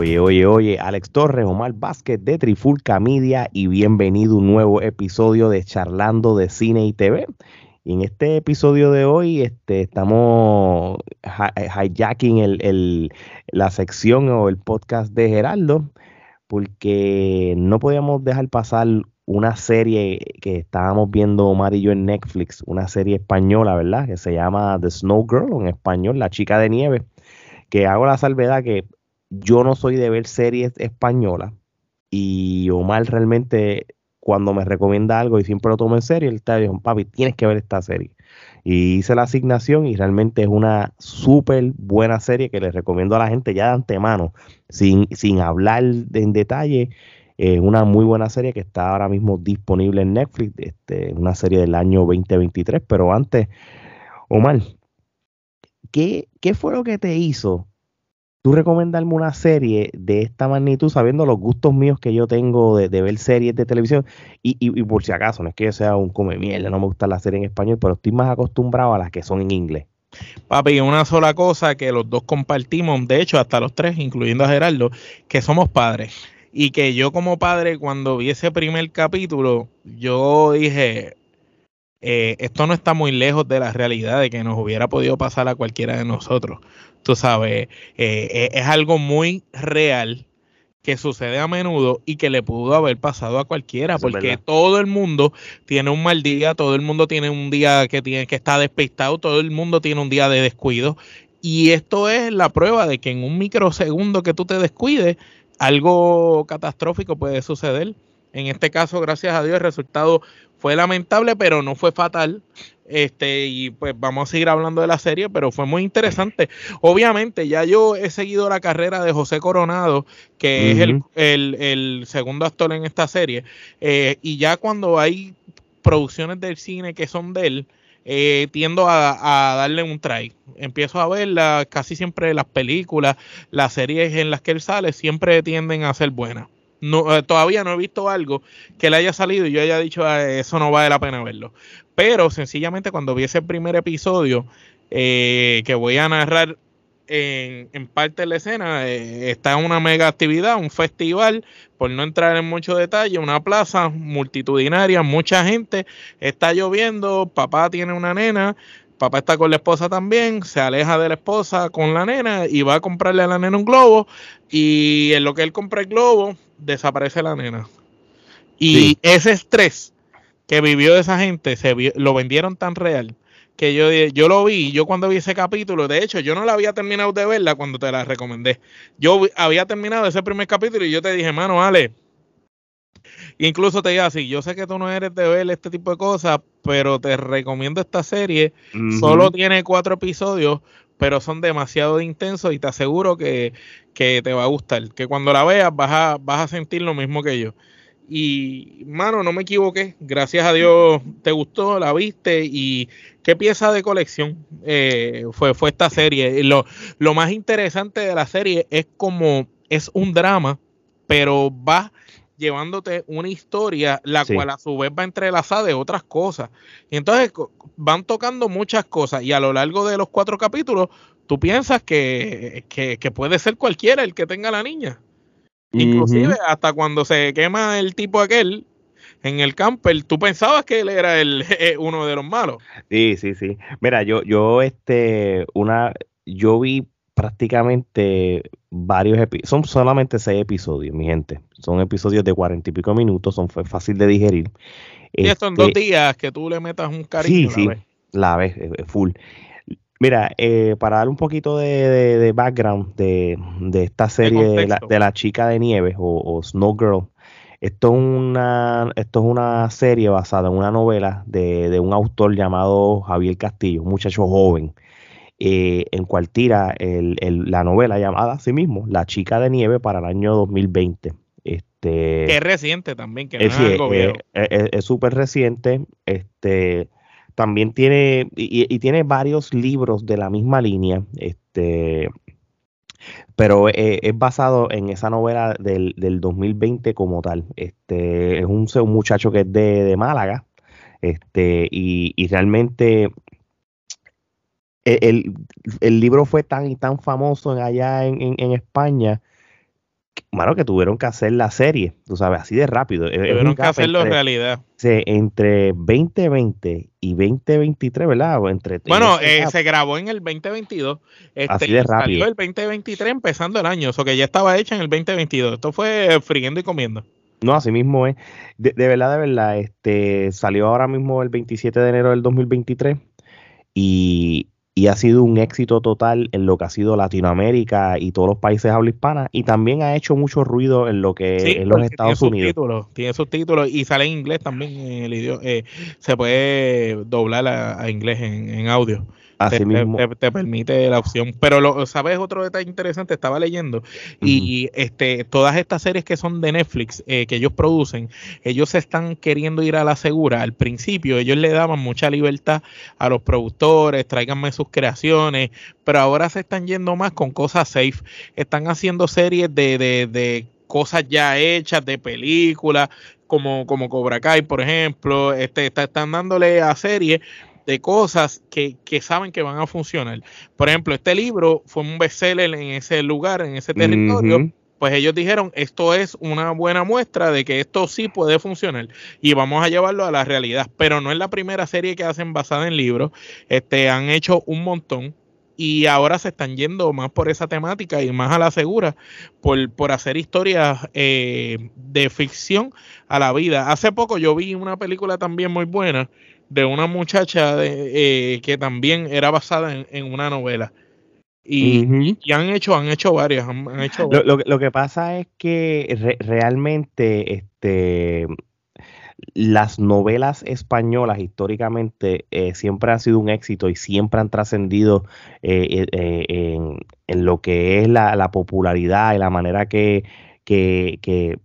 Oye, oye, oye, Alex Torres, Omar Vázquez de Trifulca Media y bienvenido a un nuevo episodio de Charlando de Cine y TV. En este episodio de hoy este, estamos hi- hijacking el, el- la sección o el podcast de Geraldo porque no podíamos dejar pasar una serie que estábamos viendo Omar y yo en Netflix, una serie española, ¿verdad? Que se llama The Snow Girl, en español, La Chica de Nieve, que hago la salvedad que yo no soy de ver series españolas y Omar realmente cuando me recomienda algo y siempre lo tomo en serio, él está diciendo, papi, tienes que ver esta serie. Y hice la asignación y realmente es una súper buena serie que le recomiendo a la gente ya de antemano, sin, sin hablar en detalle. Es una muy buena serie que está ahora mismo disponible en Netflix, este, una serie del año 2023. Pero antes, Omar, ¿qué, qué fue lo que te hizo tú recomendarme una serie de esta magnitud, sabiendo los gustos míos que yo tengo de, ver series de televisión? Y, y- y por si acaso, no es que yo sea un come mierda, no me gusta la serie en español, pero estoy más acostumbrado a las que son en inglés. Papi, una sola cosa que los dos compartimos, de hecho, hasta los tres, incluyendo a Gerardo, que somos padres. Y que yo como padre, cuando vi ese primer capítulo, yo dije, eh, esto no está muy lejos de la realidad de que nos hubiera podido pasar a cualquiera de nosotros. Tú sabes, eh, eh, es algo muy real que sucede a menudo y que le pudo haber pasado a cualquiera, Eso porque todo el mundo tiene un mal día, todo el mundo tiene un día que tiene que está despistado, todo el mundo tiene un día de descuido y esto es la prueba de que en un microsegundo que tú te descuides, algo catastrófico puede suceder. En este caso, gracias a Dios, el resultado fue lamentable, pero no fue fatal. Este, y pues vamos a seguir hablando de la serie, pero fue muy interesante. Obviamente, ya yo he seguido la carrera de José Coronado, que es el, el- el segundo actor en esta serie. eh, y ya cuando hay producciones del cine que son de él, eh, tiendo a, a darle un try. Empiezo a verla, casi siempre las películas, las series en las que él sale, siempre tienden a ser buenas. No, eh, todavía no he visto algo que le haya salido y yo haya dicho "Ah, eso no vale la pena verlo. Pero sencillamente cuando vi ese primer episodio eh, que voy a narrar en, en parte de la escena, eh, está una mega actividad, un festival, por no entrar en mucho detalle, una plaza multitudinaria, mucha gente, está lloviendo, papá tiene una nena, papá está con la esposa también, se aleja de la esposa con la nena y va a comprarle a la nena un globo y en lo que él compra el globo, desaparece la nena. Y Sí. ese estrés que vivió esa gente, se vio- lo vendieron tan real que yo, yo lo vi, yo cuando vi ese capítulo, de hecho, yo no la había terminado de verla cuando te la recomendé. Yo había terminado ese primer capítulo y yo te dije, mano, vale. Incluso te dije así, yo sé que tú no eres de ver este tipo de cosas, pero te recomiendo esta serie. Solo tiene cuatro episodios, pero son demasiado intensos y te aseguro que, que te va a gustar. Que cuando la veas vas a, vas a sentir lo mismo que yo. Y, mano, no me equivoqué. Gracias a Dios te gustó, la viste. Y qué pieza de colección eh, fue, fue esta serie. Lo, lo más interesante de la serie es como es un drama, pero va llevándote una historia, la Sí. cual a su vez va entrelazada de otras cosas. Y entonces van tocando muchas cosas y a lo largo de los cuatro capítulos tú piensas que, que, que puede ser cualquiera el que tenga la niña. Inclusive hasta cuando se quema el tipo aquel en el camper, tú pensabas que él era el, uno de los malos. Sí, sí, sí. Mira, yo, yo, este, una, yo vi prácticamente varios episodios, son solamente seis episodios, mi gente. Son episodios de cuarenta y pico minutos, son fácil de digerir. Y esto en dos días que tú le metas un cariño. Sí, la sí. ves. la vez, eh, eh, full. Mira, eh, para dar un poquito de, de- de background de, de esta serie de la, la chica de nieve o, o Snow Girl, esto es una, esto es una serie basada en una novela de, de un autor llamado Javier Castillo, un muchacho joven. Eh, en cual tira la novela llamada sí mismo La chica de nieve para el año 2020. Este, que es reciente también, que no es, eh, eh, es súper reciente. Este, también tiene, y, tiene varios libros de la misma línea. Este, pero es, basado en esa novela del, 2020 como tal. Este, es un, muchacho que es de, Málaga. Este, y realmente el, libro fue tan y tan famoso allá en, España, mano, que tuvieron que hacer la serie, tú sabes, así de rápido. Tuvieron que hacerlo en realidad. entre 2020 y 2023, ¿verdad? entre, bueno, eh, se grabó en el 2022. Este, así de rápido. Salió el 2023 empezando el año, o que ya estaba hecha en el 2022. Esto fue friendo y comiendo. No, así mismo es. De, de, verdad, de verdad, este salió ahora mismo el 27 de enero del 2023 y, y ha sido un éxito total en lo que ha sido Latinoamérica y todos los países habla hispana y también ha hecho mucho ruido en lo que es los Estados Unidos. tiene subtítulos y sale en inglés también en el idioma, eh, se puede doblar a, inglés en audio te, permite la opción. Pero lo, sabes otro detalle interesante, estaba leyendo y este todas estas series que son de Netflix eh, que ellos producen, ellos están queriendo ir a la segura. Al principio ellos le daban mucha libertad a los productores, tráiganme sus creaciones, pero ahora se están yendo más con cosas safe. Están haciendo series de, de, de cosas ya hechas, de películas, como, como Cobra Kai, por ejemplo, este, están dándole a series de cosas que, saben que van a funcionar. Por ejemplo, este libro fue un bestseller en ese lugar, en ese territorio. Pues ellos dijeron, esto es una buena muestra de que esto sí puede funcionar y vamos a llevarlo a la realidad. Pero no es la primera serie que hacen basada en libros. Este, han hecho un montón y ahora se están yendo más por esa temática y más a la segura por, por hacer historias eh, de ficción a la vida. Hace poco yo vi una película también muy buena de una muchacha de, eh, que también era basada en, una novela. Y, han hecho, han hecho varias. Han, hecho Lo, que pasa es que realmente este, las novelas españolas históricamente eh, siempre han sido un éxito y siempre han trascendido eh, en, lo que es la, popularidad y la manera que, que, que,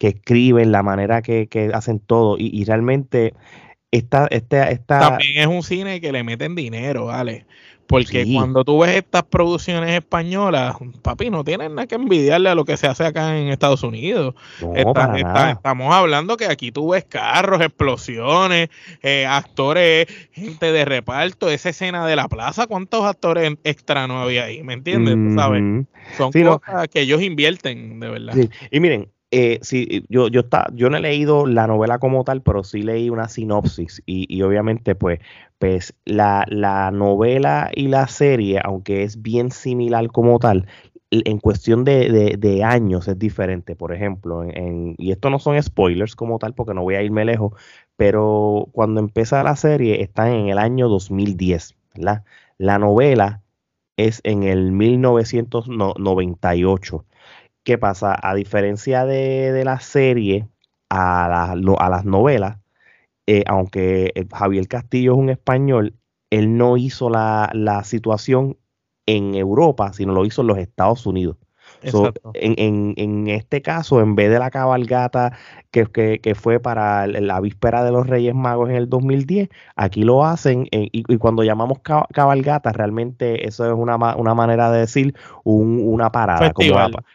escriben, la manera que, hacen todo. Y, y realmente esta, esta, esta... También es un cine que le meten dinero, ¿vale? Porque cuando tú ves estas producciones españolas, papi, no tienen nada que envidiarle a lo que se hace acá en Estados Unidos. estamos hablando que aquí tú ves carros, explosiones, eh, actores, gente de reparto, esa escena de la plaza, ¿cuántos actores extra no había ahí? ¿Me entiendes? ¿Sabes? Son cosas que ellos invierten, de verdad. Y miren, eh, sí, yo, yo, está, yo no he leído la novela como tal, pero sí leí una sinopsis y, obviamente pues, pues la, la, novela y la serie, aunque es bien similar como tal, en cuestión de, de, años es diferente. Por ejemplo, en, y esto no son spoilers como tal porque no voy a irme lejos, pero cuando empieza la serie está en el año 2010, ¿verdad? La novela es en el 1998 ¿Qué pasa? A diferencia de, la serie, a, a las novelas, eh, aunque Javier Castillo es un español, él no hizo la, la situación en Europa, sino lo hizo en los Estados Unidos en, en, este caso, en vez de la cabalgata que, que, fue para la víspera de los Reyes Magos en el 2010, aquí lo hacen y, cuando llamamos cabalgata, realmente eso es una, una manera de decir una parada. Como,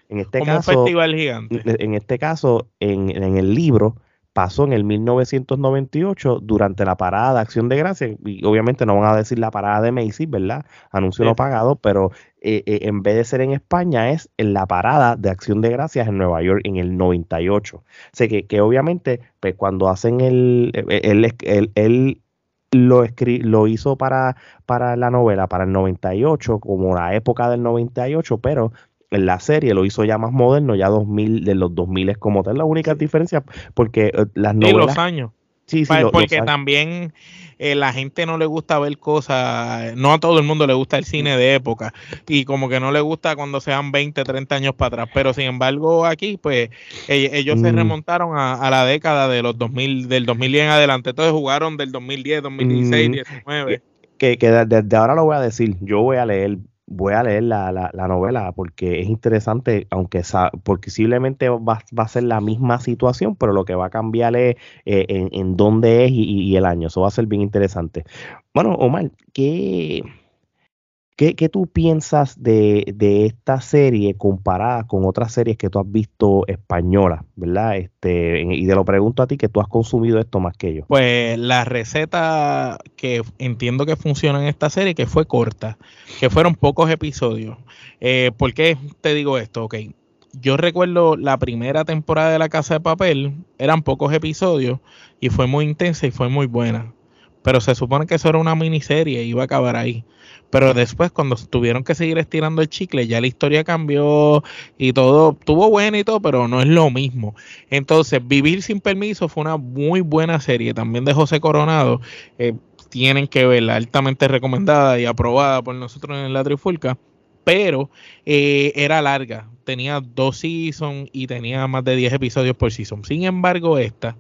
en este caso, un festival gigante. En este caso, en, en el libro, pasó en el 1998 durante la parada de Acción de Gracias. Y obviamente no van a decir la parada de Macy's, ¿verdad? Anuncio no pagado, pero eh, eh, en vez de ser en España es en la parada de Acción de Gracias en Nueva York en el 98. O sea que, que obviamente, pues cuando hacen el, él, él, lo, lo hizo para, para la novela, para el 98, como la época del 98, pero en la serie lo hizo ya más moderno, ya 2000, de los 2000 es como tal. La única diferencia, porque eh, las novelas... los años. Sí, sí, porque también eh, la gente no le gusta ver cosas, no a todo el mundo le gusta el cine de época y como que no le gusta cuando sean 20, 30 años para atrás, pero sin embargo aquí pues ellos se mm. remontaron a, la década de los 2000, del 2010 en adelante, entonces jugaron del 2010, 2016, 2019 que, que desde ahora lo voy a decir, yo voy a leer voy a leer la, la, novela porque es interesante, aunque posiblemente va, va, a ser la misma situación, pero lo que va a cambiar es eh, en, en, dónde es y, y, el año. Eso va a ser bien interesante. Bueno, Omar, ¿qué, ¿Qué, tú piensas de, esta serie comparada con otras series que tú has visto españolas, verdad? Este, y te lo pregunto a ti que tú has consumido esto más que yo. Pues la receta que entiendo que funciona en esta serie, que fue corta, que fueron pocos episodios. Eh, ¿Por qué te digo esto? Ok, yo recuerdo la primera temporada de La Casa de Papel, eran pocos episodios y fue muy intensa y fue muy buena. Pero se supone que eso era una miniserie y iba a acabar ahí. Pero después, cuando tuvieron que seguir estirando el chicle, ya la historia cambió y todo estuvo bueno y todo, pero no es lo mismo. Entonces, Vivir sin permiso fue una muy buena serie también de José Coronado. Eh, tienen que verla, altamente recomendada y aprobada por nosotros en la Trifulca. Pero eh, era larga, tenía dos seasons y tenía más de 10 episodios por season. Sin embargo, esta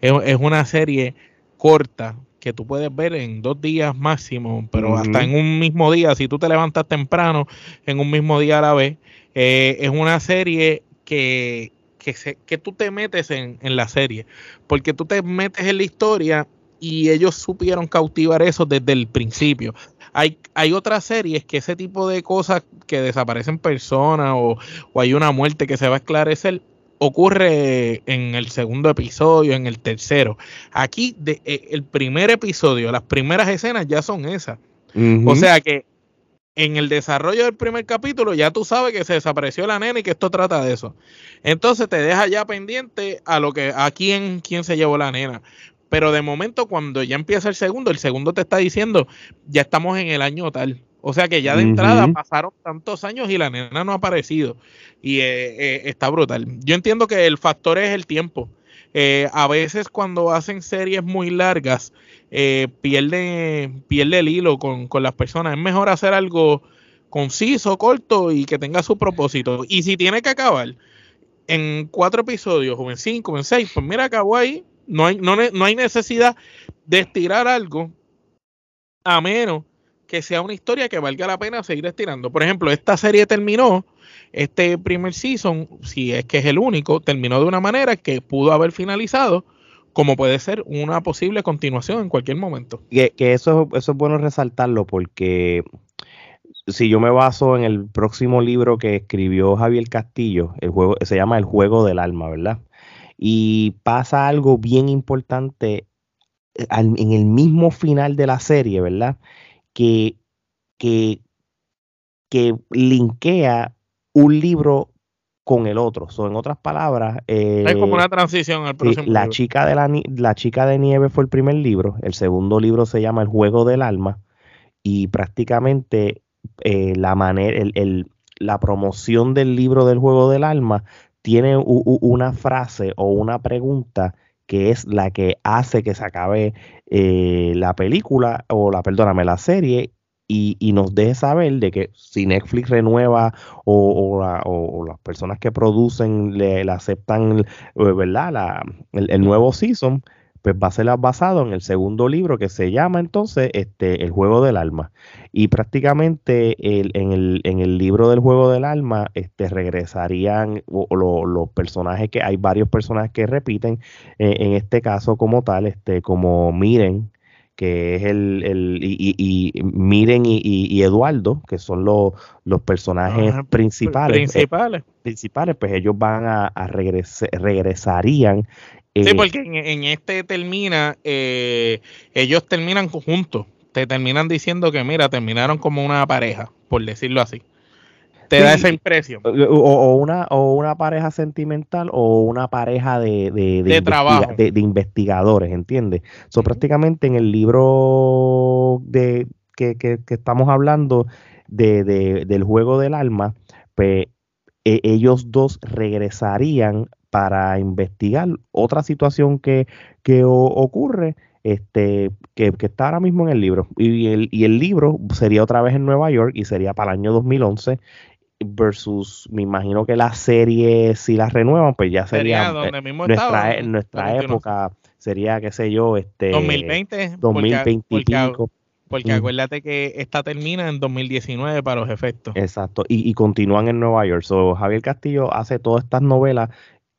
es una serie corta, que tú puedes ver en dos días máximo, pero hasta en un mismo día, si tú te levantas temprano, en un mismo día a la vez, eh, es una serie que, que, que tú te metes en, en, la serie, porque tú te metes en la historia y ellos supieron cautivar eso desde el principio. Hay, hay otras series que ese tipo de cosas que desaparecen personas o, o hay una muerte que se va a esclarecer, ocurre en el segundo episodio, en el tercero. Aquí, de, eh, el primer episodio, las primeras escenas ya son esas. O sea que en el desarrollo del primer capítulo ya tú sabes que se desapareció la nena y que esto trata de eso. Entonces te deja ya pendiente a lo que a quién quién se llevó la nena. Pero de momento cuando ya empieza el segundo, el segundo te está diciendo, ya estamos en el año tal. O sea que ya de entrada pasaron tantos años y la nena no ha aparecido. Y eh, eh, está brutal. Yo entiendo que el factor es el tiempo. Eh, a veces cuando hacen series muy largas, pierde, pierde el hilo con, con las personas. Es mejor hacer algo conciso, corto y que tenga su propósito. Y si tiene que acabar en cuatro episodios, o en cinco, o en seis, pues mira, acabó ahí. No hay, no, no hay necesidad de estirar algo a menos que sea una historia que valga la pena seguir estirando. Por ejemplo, esta serie terminó, este primer season, si es que es el único, terminó de una manera que pudo haber finalizado, como puede ser una posible continuación en cualquier momento. Que, eso, eso es bueno resaltarlo porque si yo me baso en el próximo libro que escribió Javier Castillo, el juego se llama El juego del alma, ¿verdad? Y pasa algo bien importante en el mismo final de la serie, ¿verdad? Que, que, que linkea un libro con el otro. So, en otras palabras, es como una eh, transición al próximo la chica de la, la, chica de nieve fue el primer libro. El segundo libro se llama El juego del alma y prácticamente eh, la manera, el, la promoción del libro del juego del alma tiene una frase o una pregunta que es la que hace que se acabe eh, la película o la, perdóname, la serie y, y, nos deje saber de que si Netflix renueva o, o, las personas que producen le, aceptan, eh, ¿verdad? La, el, nuevo season, pues va a ser basado en el segundo libro que se llama entonces este, El Juego del Alma. Y prácticamente en, el, en, el, libro del Juego del Alma este, regresarían los personajes que hay varios personajes que repiten, eh, en este caso como tal, este, como Miren, que es el, el y, y, Miren y, Eduardo, que son los, los personajes principales. Eh, principales. principales, pues ellos van a, a regresarían sí, porque en, este termina, eh, ellos terminan juntos. Te terminan diciendo que, mira, terminaron como una pareja, por decirlo así. Te da esa impresión. O, una, o una pareja sentimental o una pareja de, de, trabajo. De, investigadores, ¿entiendes? So, prácticamente en el libro de que, que, estamos hablando de, del juego del alma, pues e, ellos dos regresarían para investigar otra situación que, que ocurre este, que, está ahora mismo en el libro. Y el, y el libro sería otra vez en Nueva York y sería para el año 2011 versus, me imagino que la serie, si la renuevan, pues ya sería, donde mismo nuestra, e, nuestra época, sería, qué sé yo, este 2020, 2020 y pico. Porque acuérdate que esta termina en 2019 para los efectos. Exacto, y, continúan en Nueva York. So, Javier Castillo hace todas estas novelas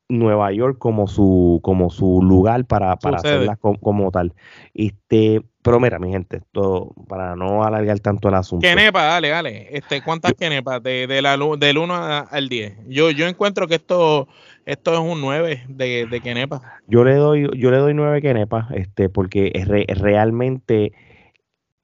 Nueva York como su como su lugar para, para hacerlas como, tal. Este, pero mira, mi gente, esto, para no alargar tanto el asunto. Kenepa, dale, dale. Este, ¿Cuántas Kenepas de, de la, del 1 al 10? Yo, yo encuentro que esto, esto es un 9 de, de Kenepa. Yo le doy, yo le doy 9 Kenepa, este, porque es realmente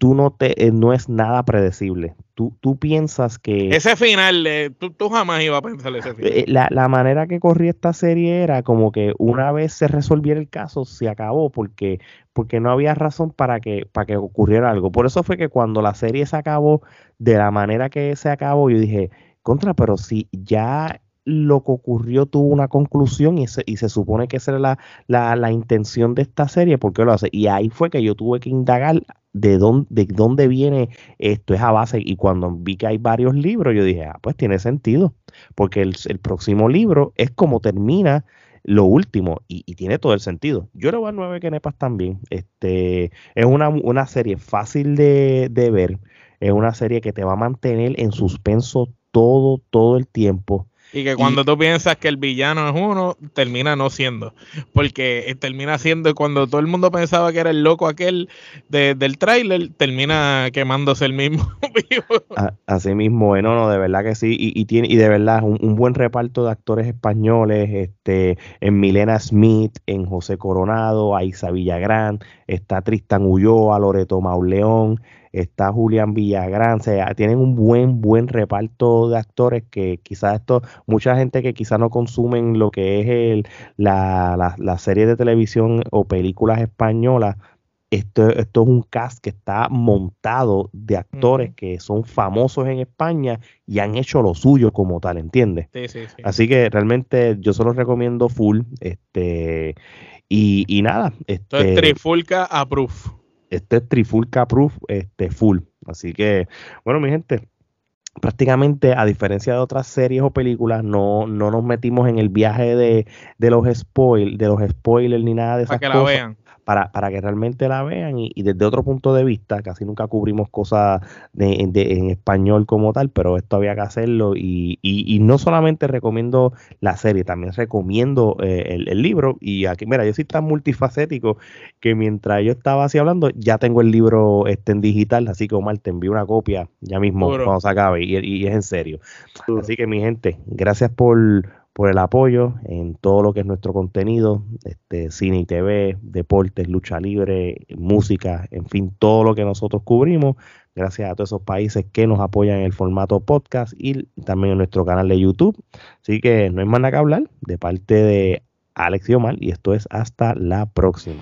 tú no te, eh, no es nada predecible. Tú, tú piensas que... Ese final, eh, tú, tú, jamás ibas a pensar ese final. Eh, la, la, manera que corría esta serie era como que una vez se resolviera el caso, se acabó, porque, porque no había razón para que, para que ocurriera algo. Por eso fue que cuando la serie se acabó de la manera que se acabó, yo dije, contra, pero si ya lo que ocurrió tuvo una conclusión y se, y se supone que esa era la, la, intención de esta serie, ¿por qué lo hace? Y ahí fue que yo tuve que indagar de dónde, de dónde viene esto, es a base, y cuando vi que hay varios libros, yo dije, ah, pues tiene sentido, porque el, próximo libro es como termina lo último y, tiene todo el sentido. Yo le voy a nueve kenepas también. Este, es una, una serie fácil de, de ver, es una serie que te va a mantener en suspenso todo, todo el tiempo. Y que cuando tú piensas que el villano es uno, termina no siendo. Porque eh, termina siendo, cuando todo el mundo pensaba que era el loco aquel del tráiler, termina quemándose el mismo Así mismo, bueno, no, de verdad que sí. Y, tiene, y de verdad, un, buen reparto de actores españoles, este, en Milena Smith, en José Coronado, Aiza Villagrán, está Tristan Ulloa, Loreto Mauleón, está Julián Villagrán, o sea, tienen un buen, buen reparto de actores que quizás esto, mucha gente que quizás no consumen lo que es el, la, la, serie de televisión o películas españolas, esto, esto, es un cast que está montado de actores que son famosos en España y han hecho lo suyo como tal, ¿entiendes? Sí, sí, sí. Así que realmente yo se los recomiendo full. Este, y, y nada. Este, Entonces, Trifulca Approve este es Trifulca Proof este, full. Así que, bueno, mi gente, prácticamente a diferencia de otras series o películas, no, no nos metimos en el viaje de, de los spoil, de los spoilers ni nada de esas Para que la vean para, para que realmente la vean y, desde otro punto de vista, casi nunca cubrimos cosas de, en español como tal, pero esto había que hacerlo y, y, no solamente recomiendo la serie, también recomiendo eh, el, libro. Y aquí, mira, yo soy tan multifacético que mientras yo estaba así hablando, ya tengo el libro este en digital, así que Omar, te envío una copia ya mismo cuando se acabe y, y, es en serio. Así que mi gente, gracias por por el apoyo en todo lo que es nuestro contenido, este, cine y TV, deportes, lucha libre, música, en fin, todo lo que nosotros cubrimos, gracias a todos esos países que nos apoyan en el formato podcast y también en nuestro canal de YouTube. Así que no hay más nada que hablar de parte de Alex y Omar y esto es hasta la próxima.